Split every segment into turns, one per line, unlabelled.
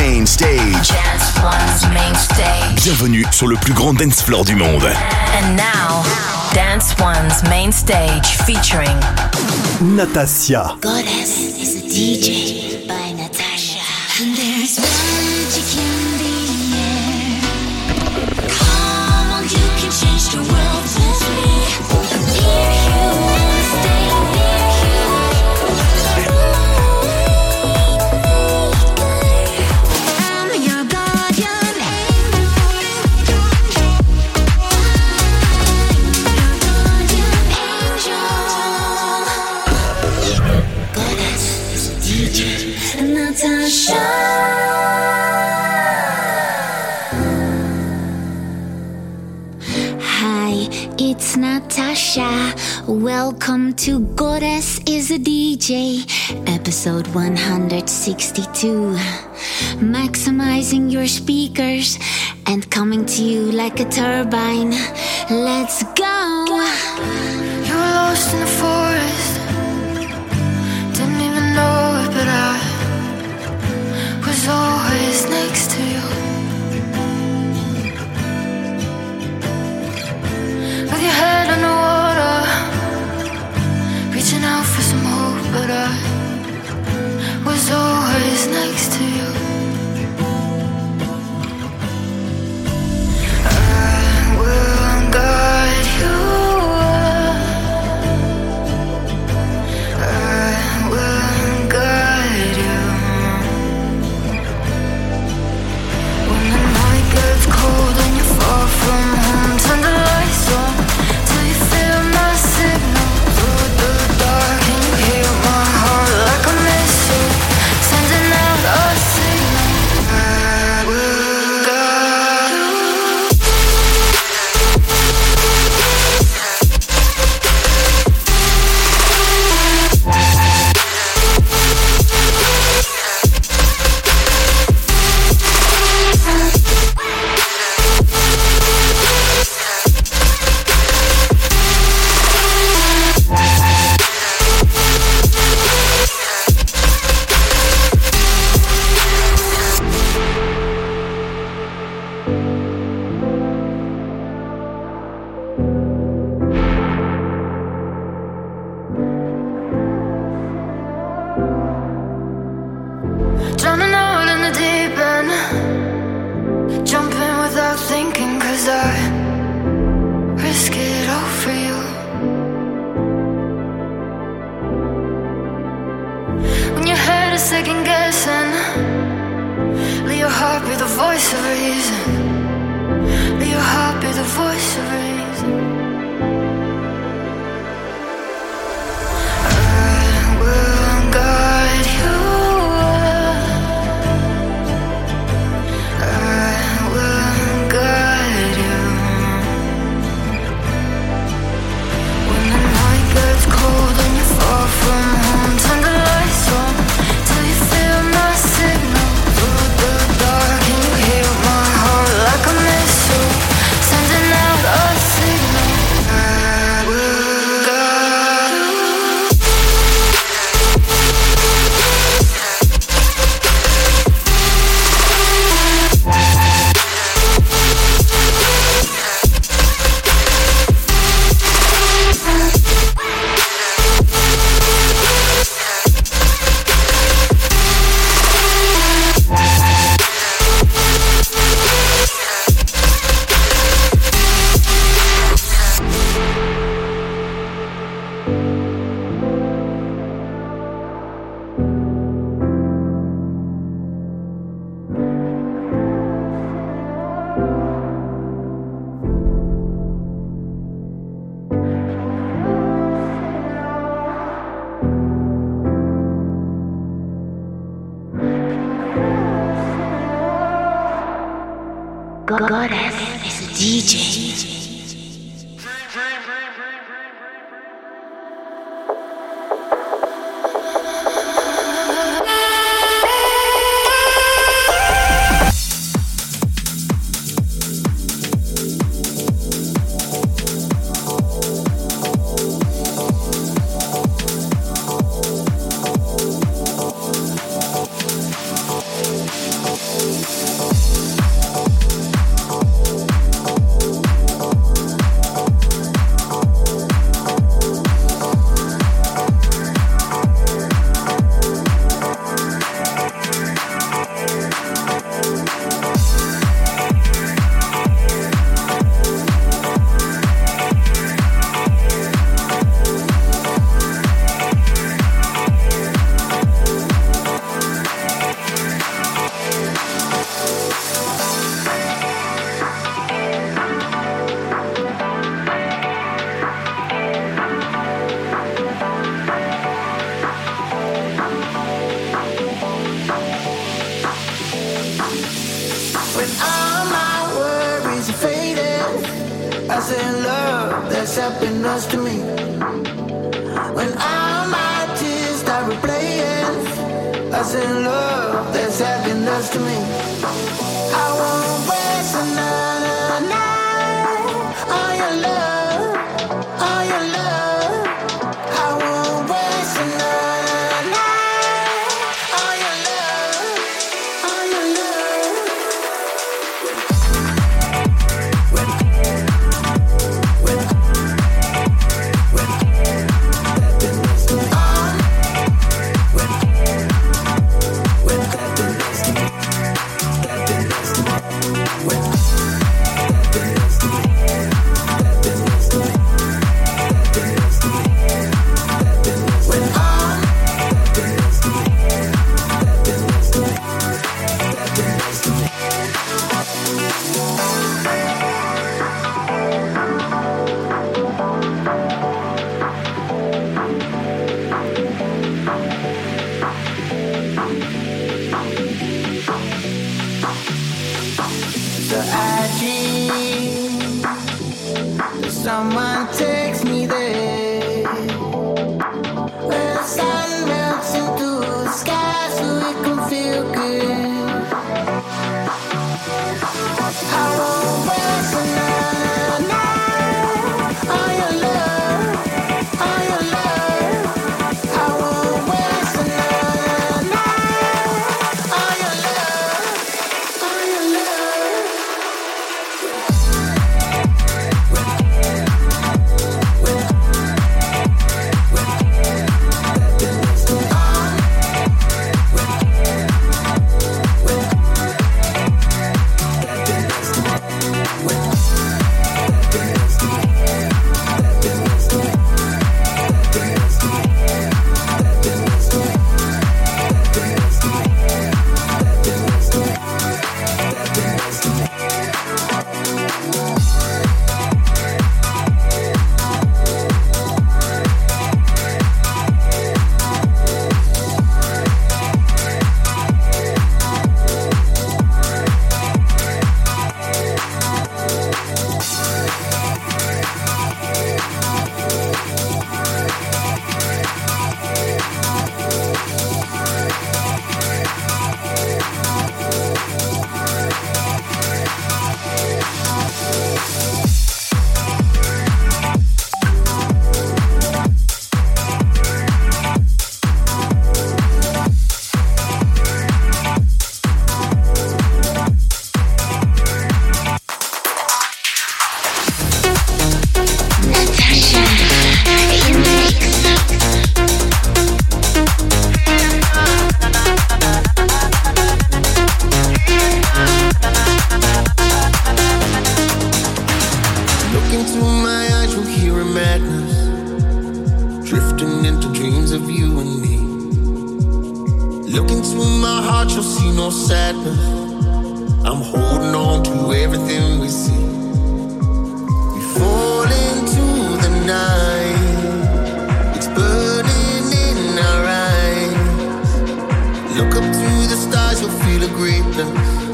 main Bienvenue sur le plus grand dance floor du monde.
And now, Dance One's main stage featuring
Natasia.
Goddess is a DJ. Sasha. Welcome to Goddess is a DJ, episode 162. Maximizing your speakers and coming to you like a turbine. Let's go!
You're lost in the forest, didn't even know it, but I was always next to you. with your head on the wall but I was always next to you. I will guide you. lies in
love that's happiness to me. When all my tears start replaying, lies in love that's happiness to me.
greatness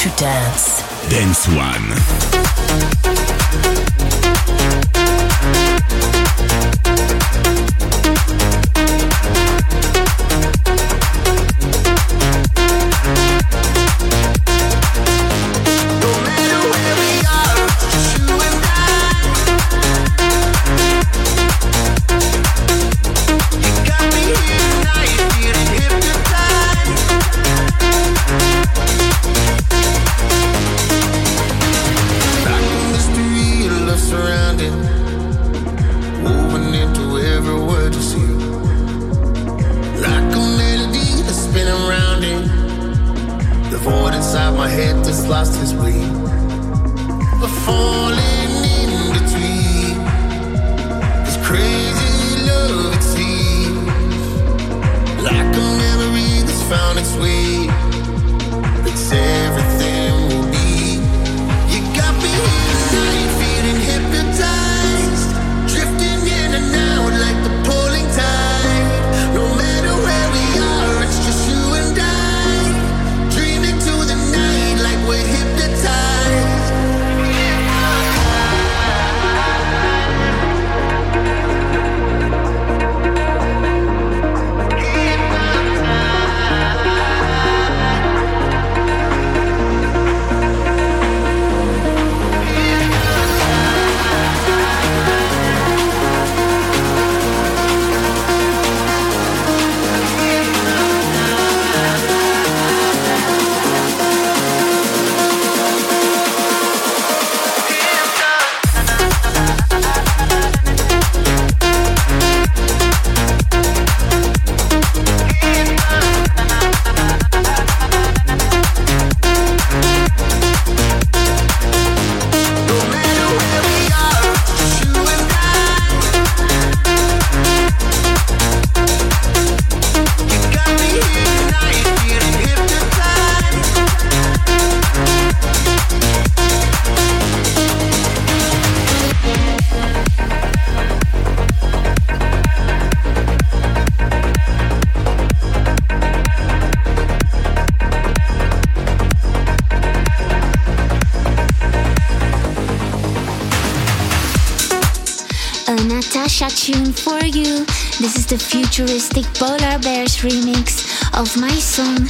to
dance.
Dance
One.
The
futuristic Polar Bears remix of my song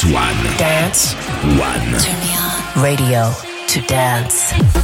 Dance
One. Dance One. Turn me on. Radio to
dance.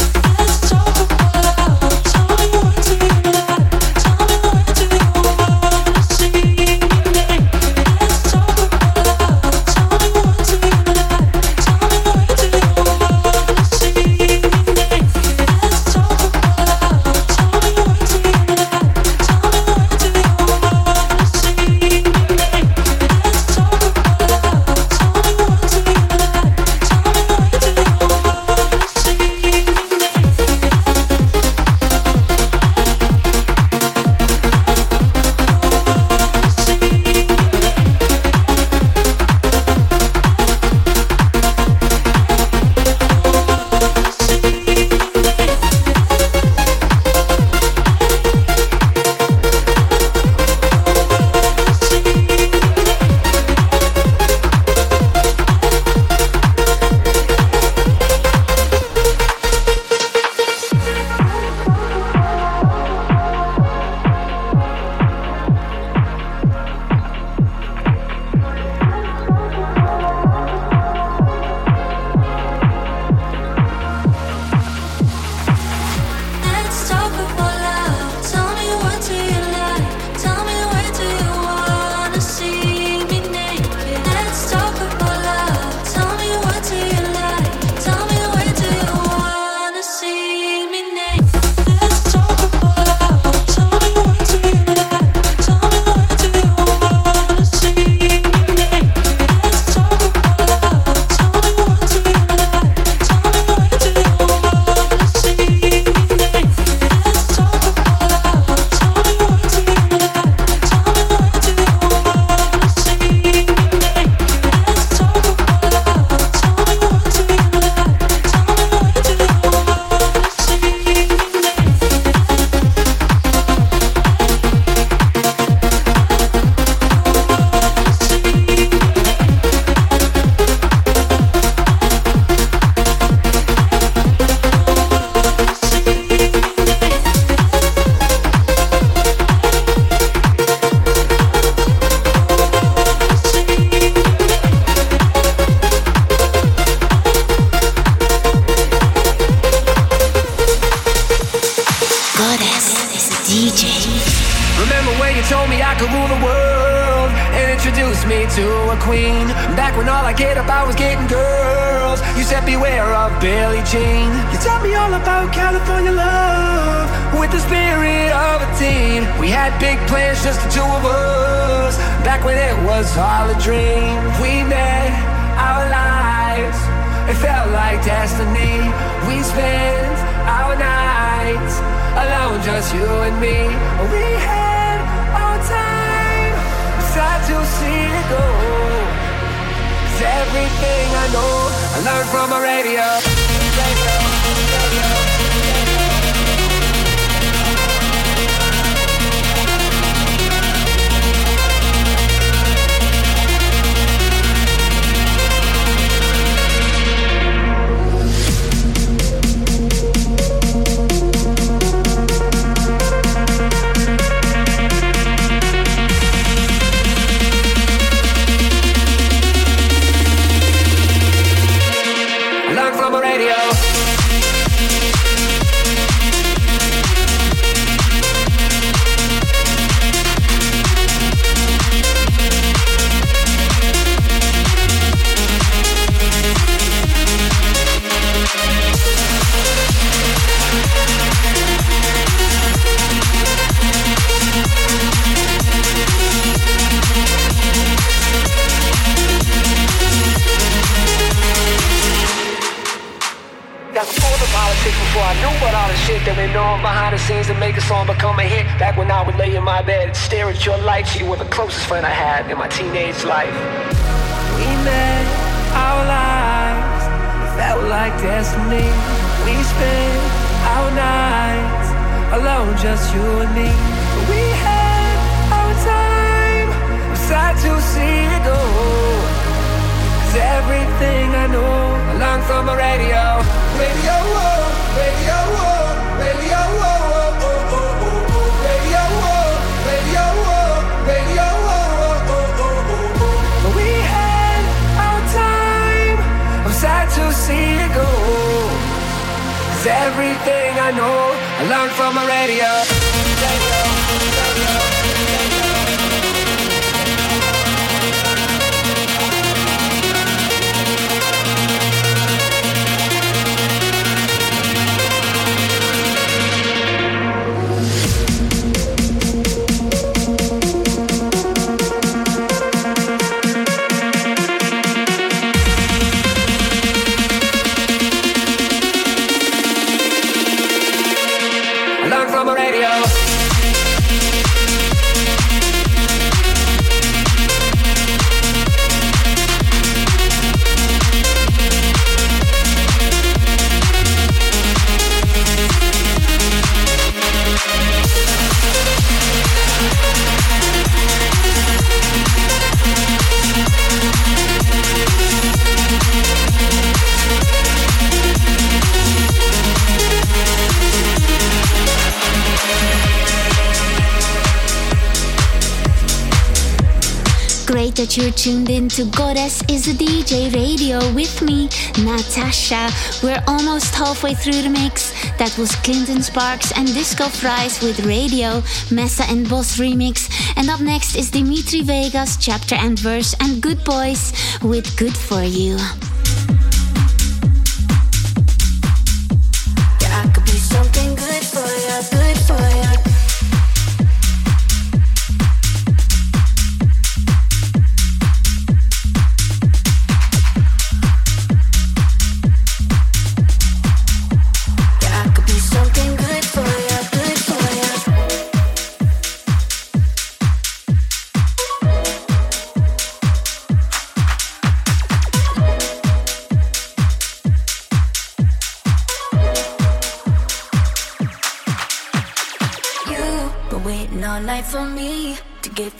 Nathassia. We're almost halfway through the mix. That was Clinton Sparks and Disco Fries with Radio, Mesa and Boss remix. And up next is Dimitri Vegas, Chapter and Verse, and Good Boys with Good For You.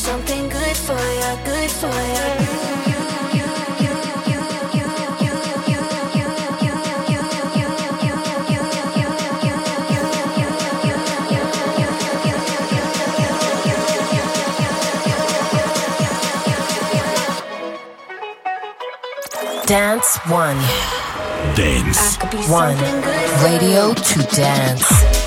something good for ya, good for ya. You.
Dance One.
Dance
One. Radio to Dance.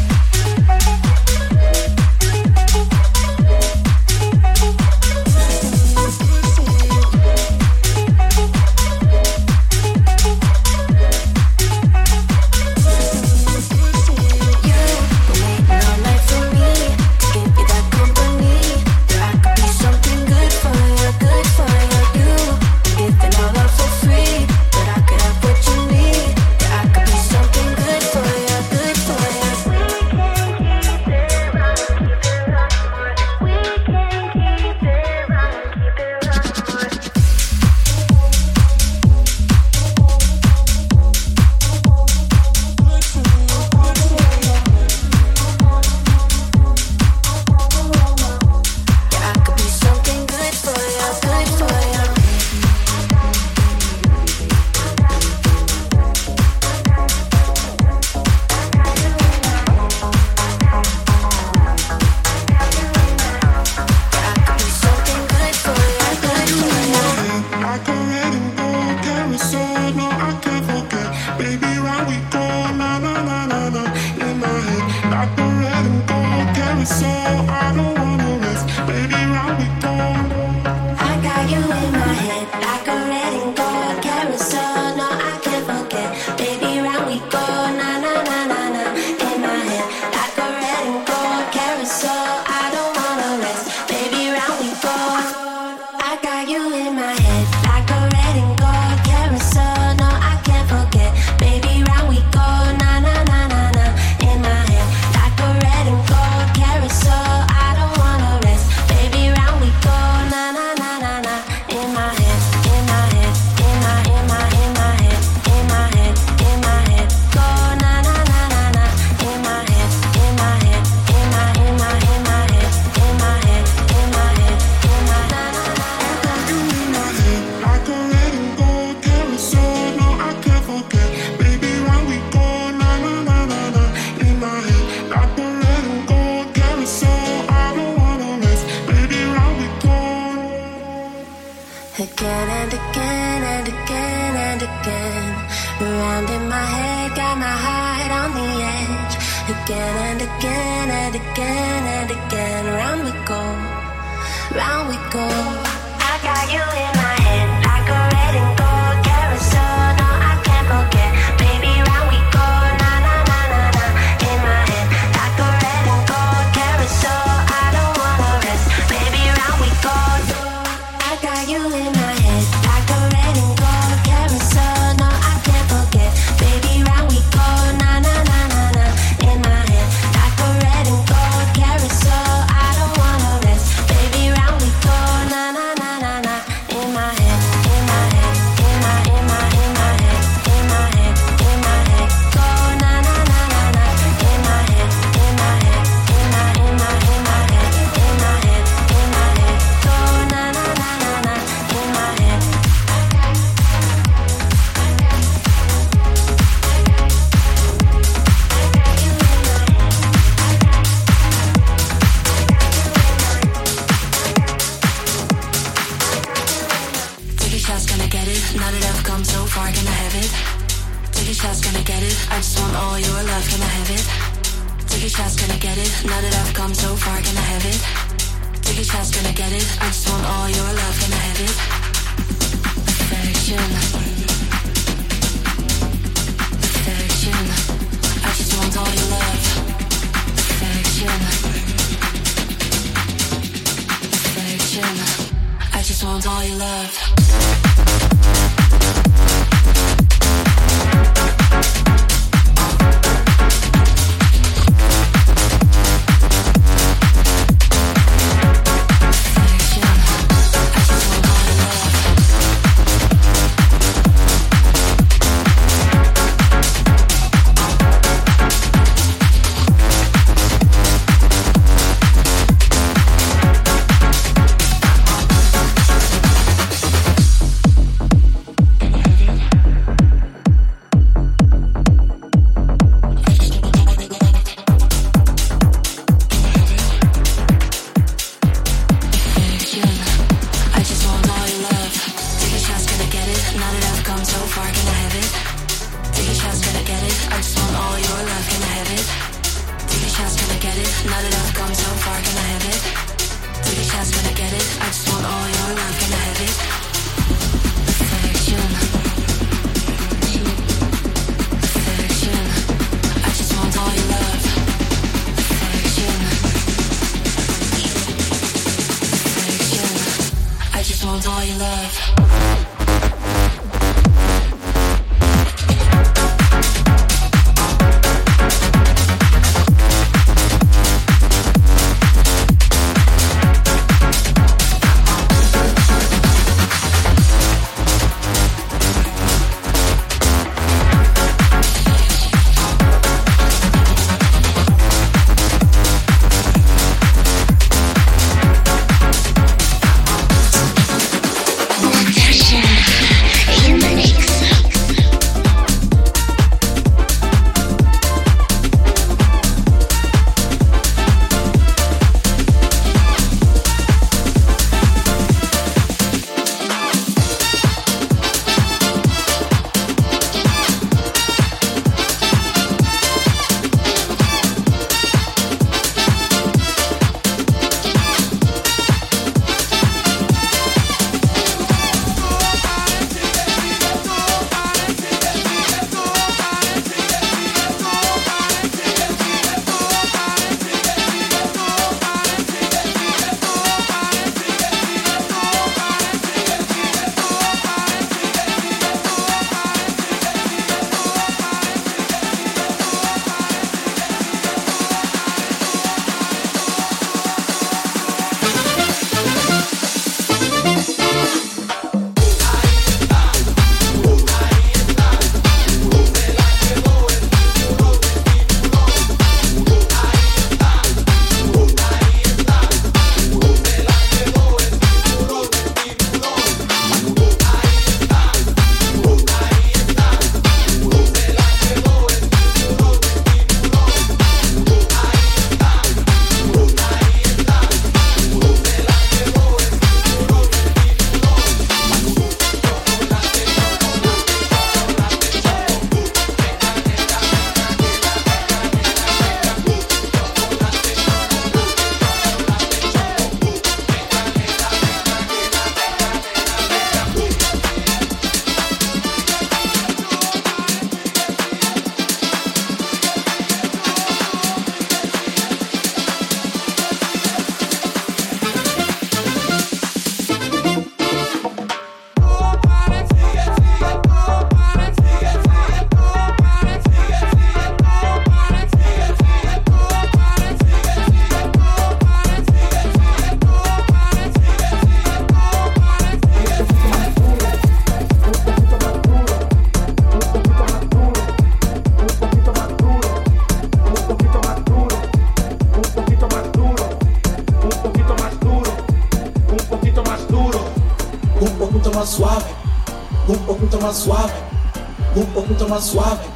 mais suave,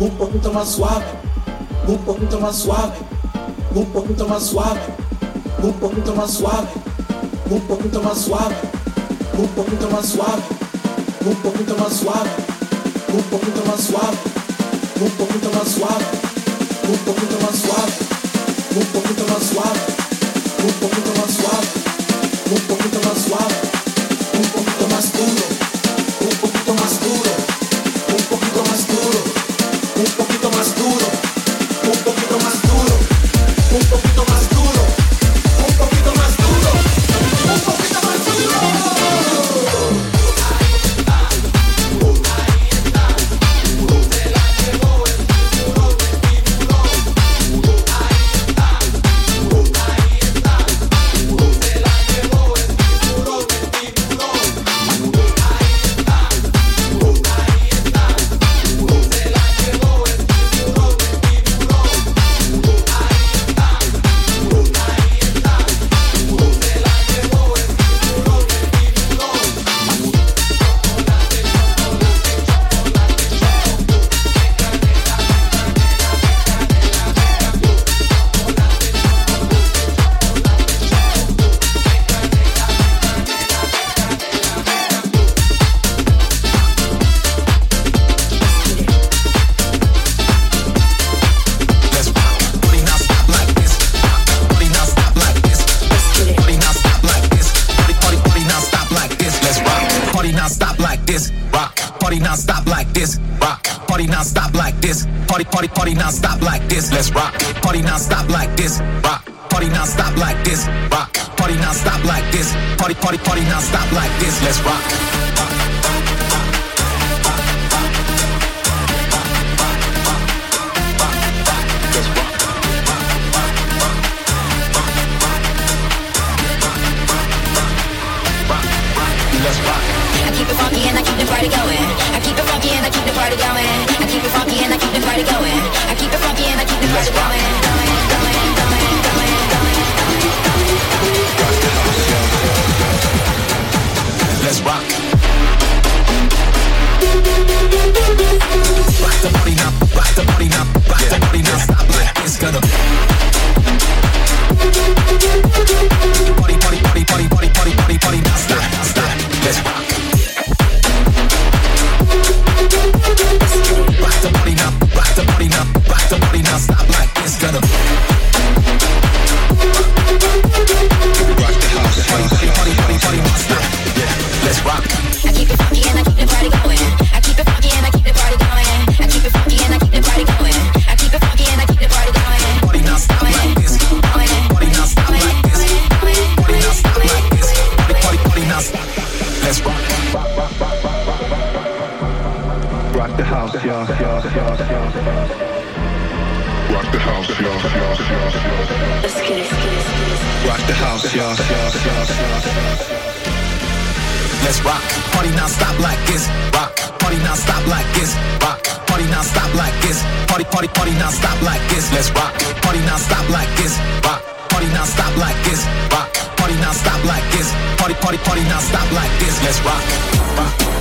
um pouquinho mais suave, um pouquinho mais suave, um pouquinho mais suave, um pouquinho mais suave, um pouquinho mais suave, um pouquinho mais suave, um pouquinho mais suave, um pouquinho mais suave, um pouquinho mais suave, um pouquinho mais suave, um pouquinho mais suave, um pouquinho mais suave, um pouquinho mais suave.
let's rock. Rock
the
body now, rock the body now, rock yeah. the body now. Stop like it's gonna. Body, body, body, body, body, body, body, body. Now stop, stop, let's rock. Rock the body now, rock the body now, rock the body now. Stop like it's gonna. Rock the house, Rock
the
house,
Let's
rock.
Party non stop like this. Rock. Party non stop like this. Rock. Party non stop like this. Party, party, party non stop like this. Let's rock. Party non stop like this. Rock. Party non stop like this. Rock. Party non stop like this. Party, party, party non stop like this. Let's rock. rock.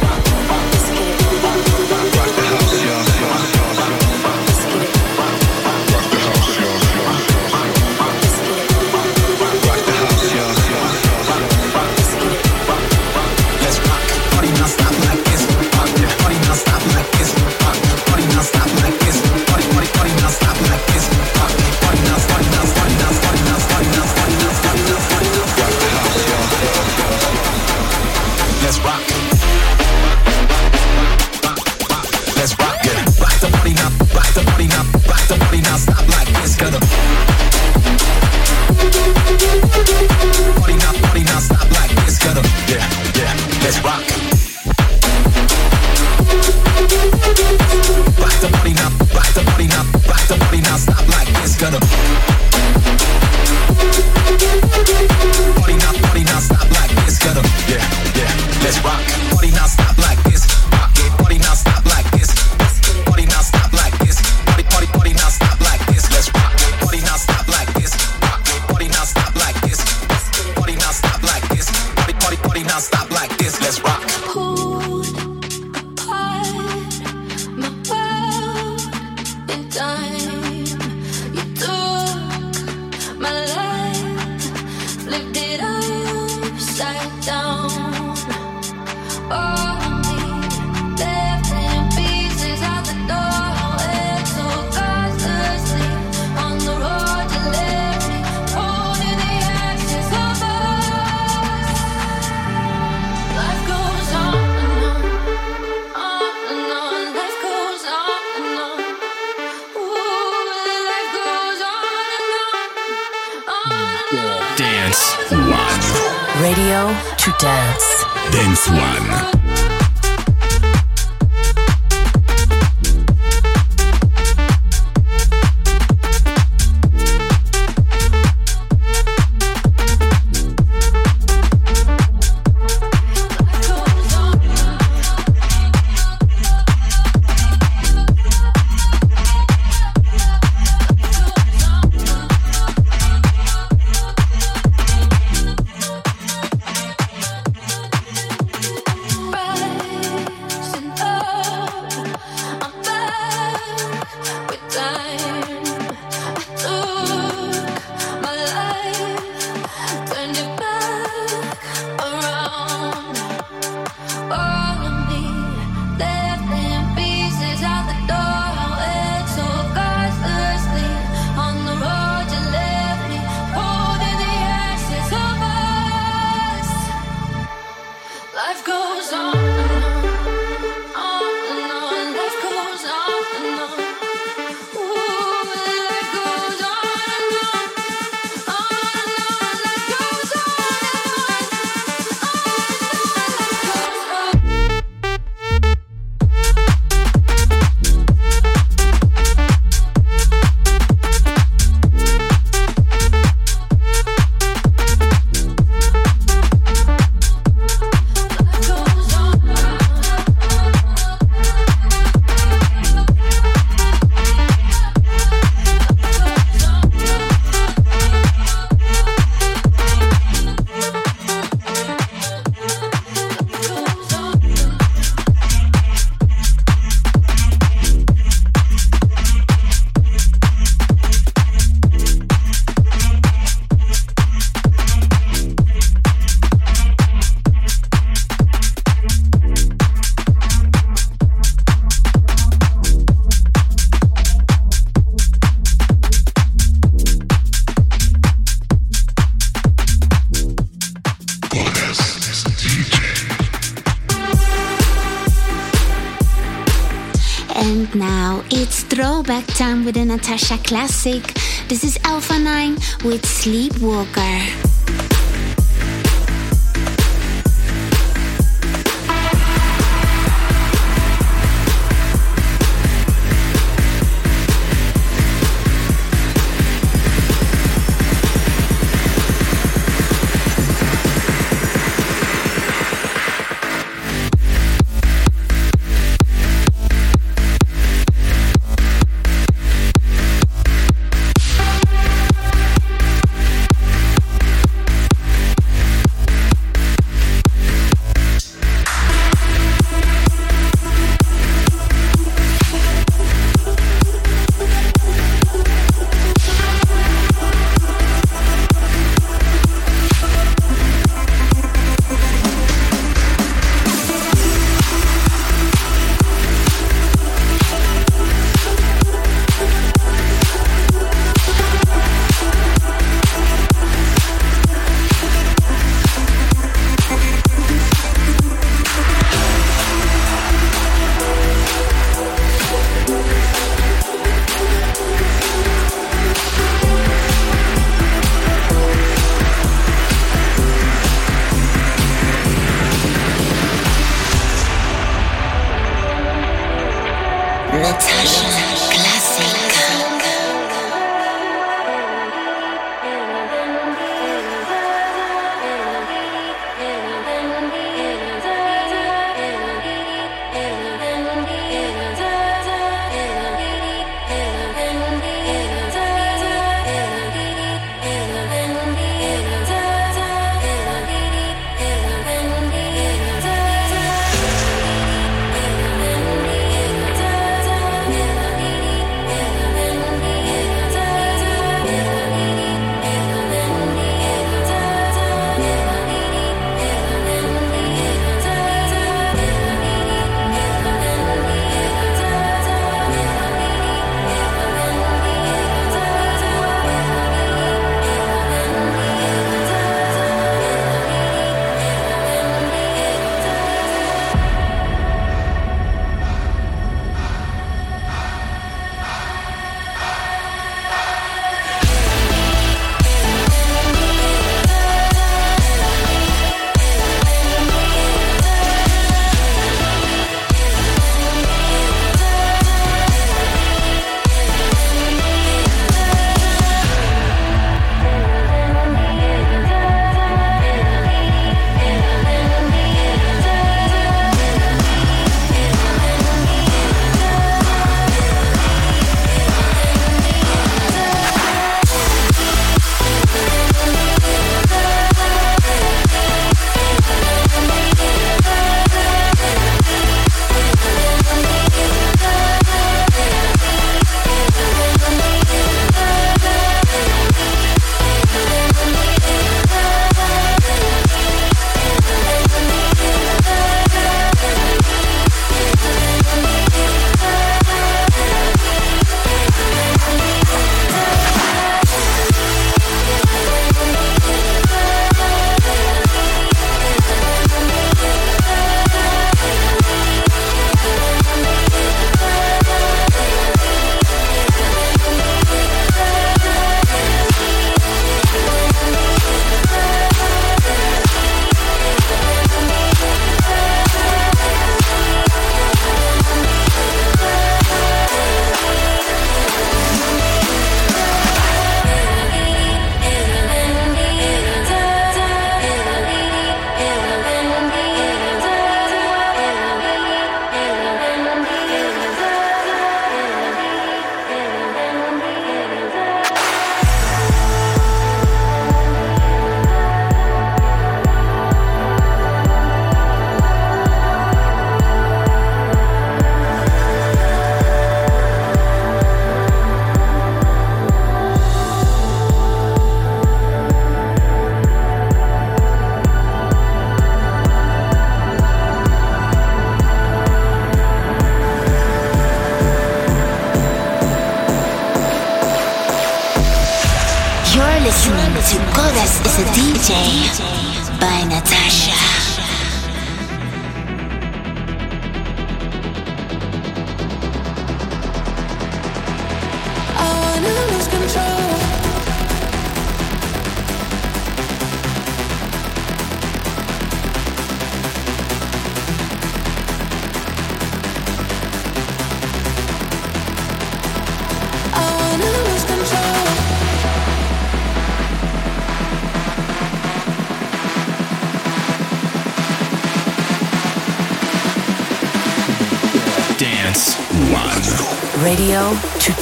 With a classic. This is Alpha 9 with Sleepwalker.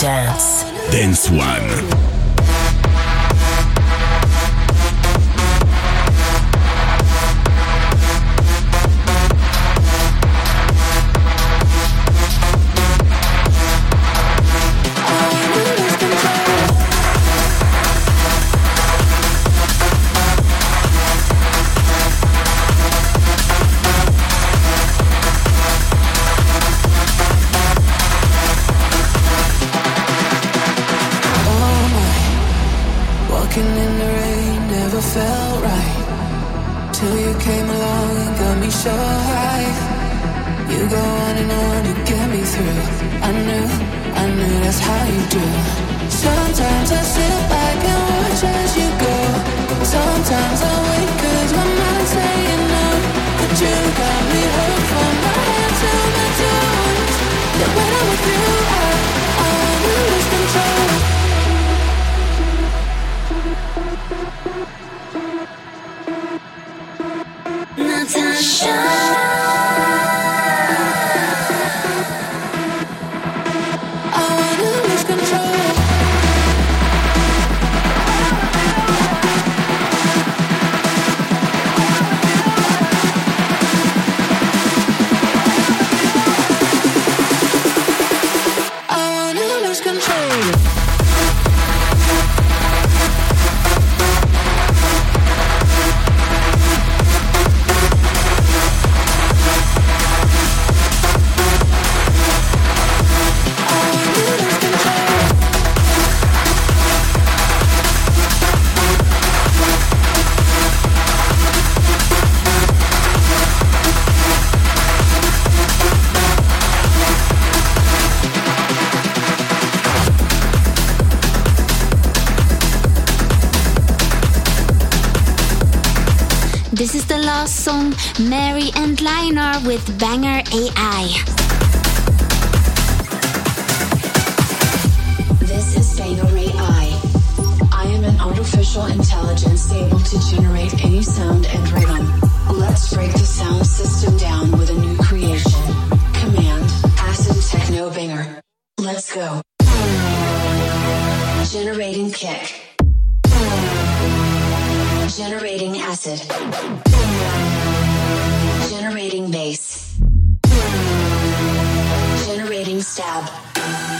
Dance.
Dance
One.
This is the last song, Mary and Liner with Banger AI.
This is Banger AI. I am an artificial intelligence able to generate any sound and rhythm. Let's break the sound system down with a new creation. Command Acid Techno Banger. Let's go. Generating kick. Generating acid. Generating bass. Generating stab.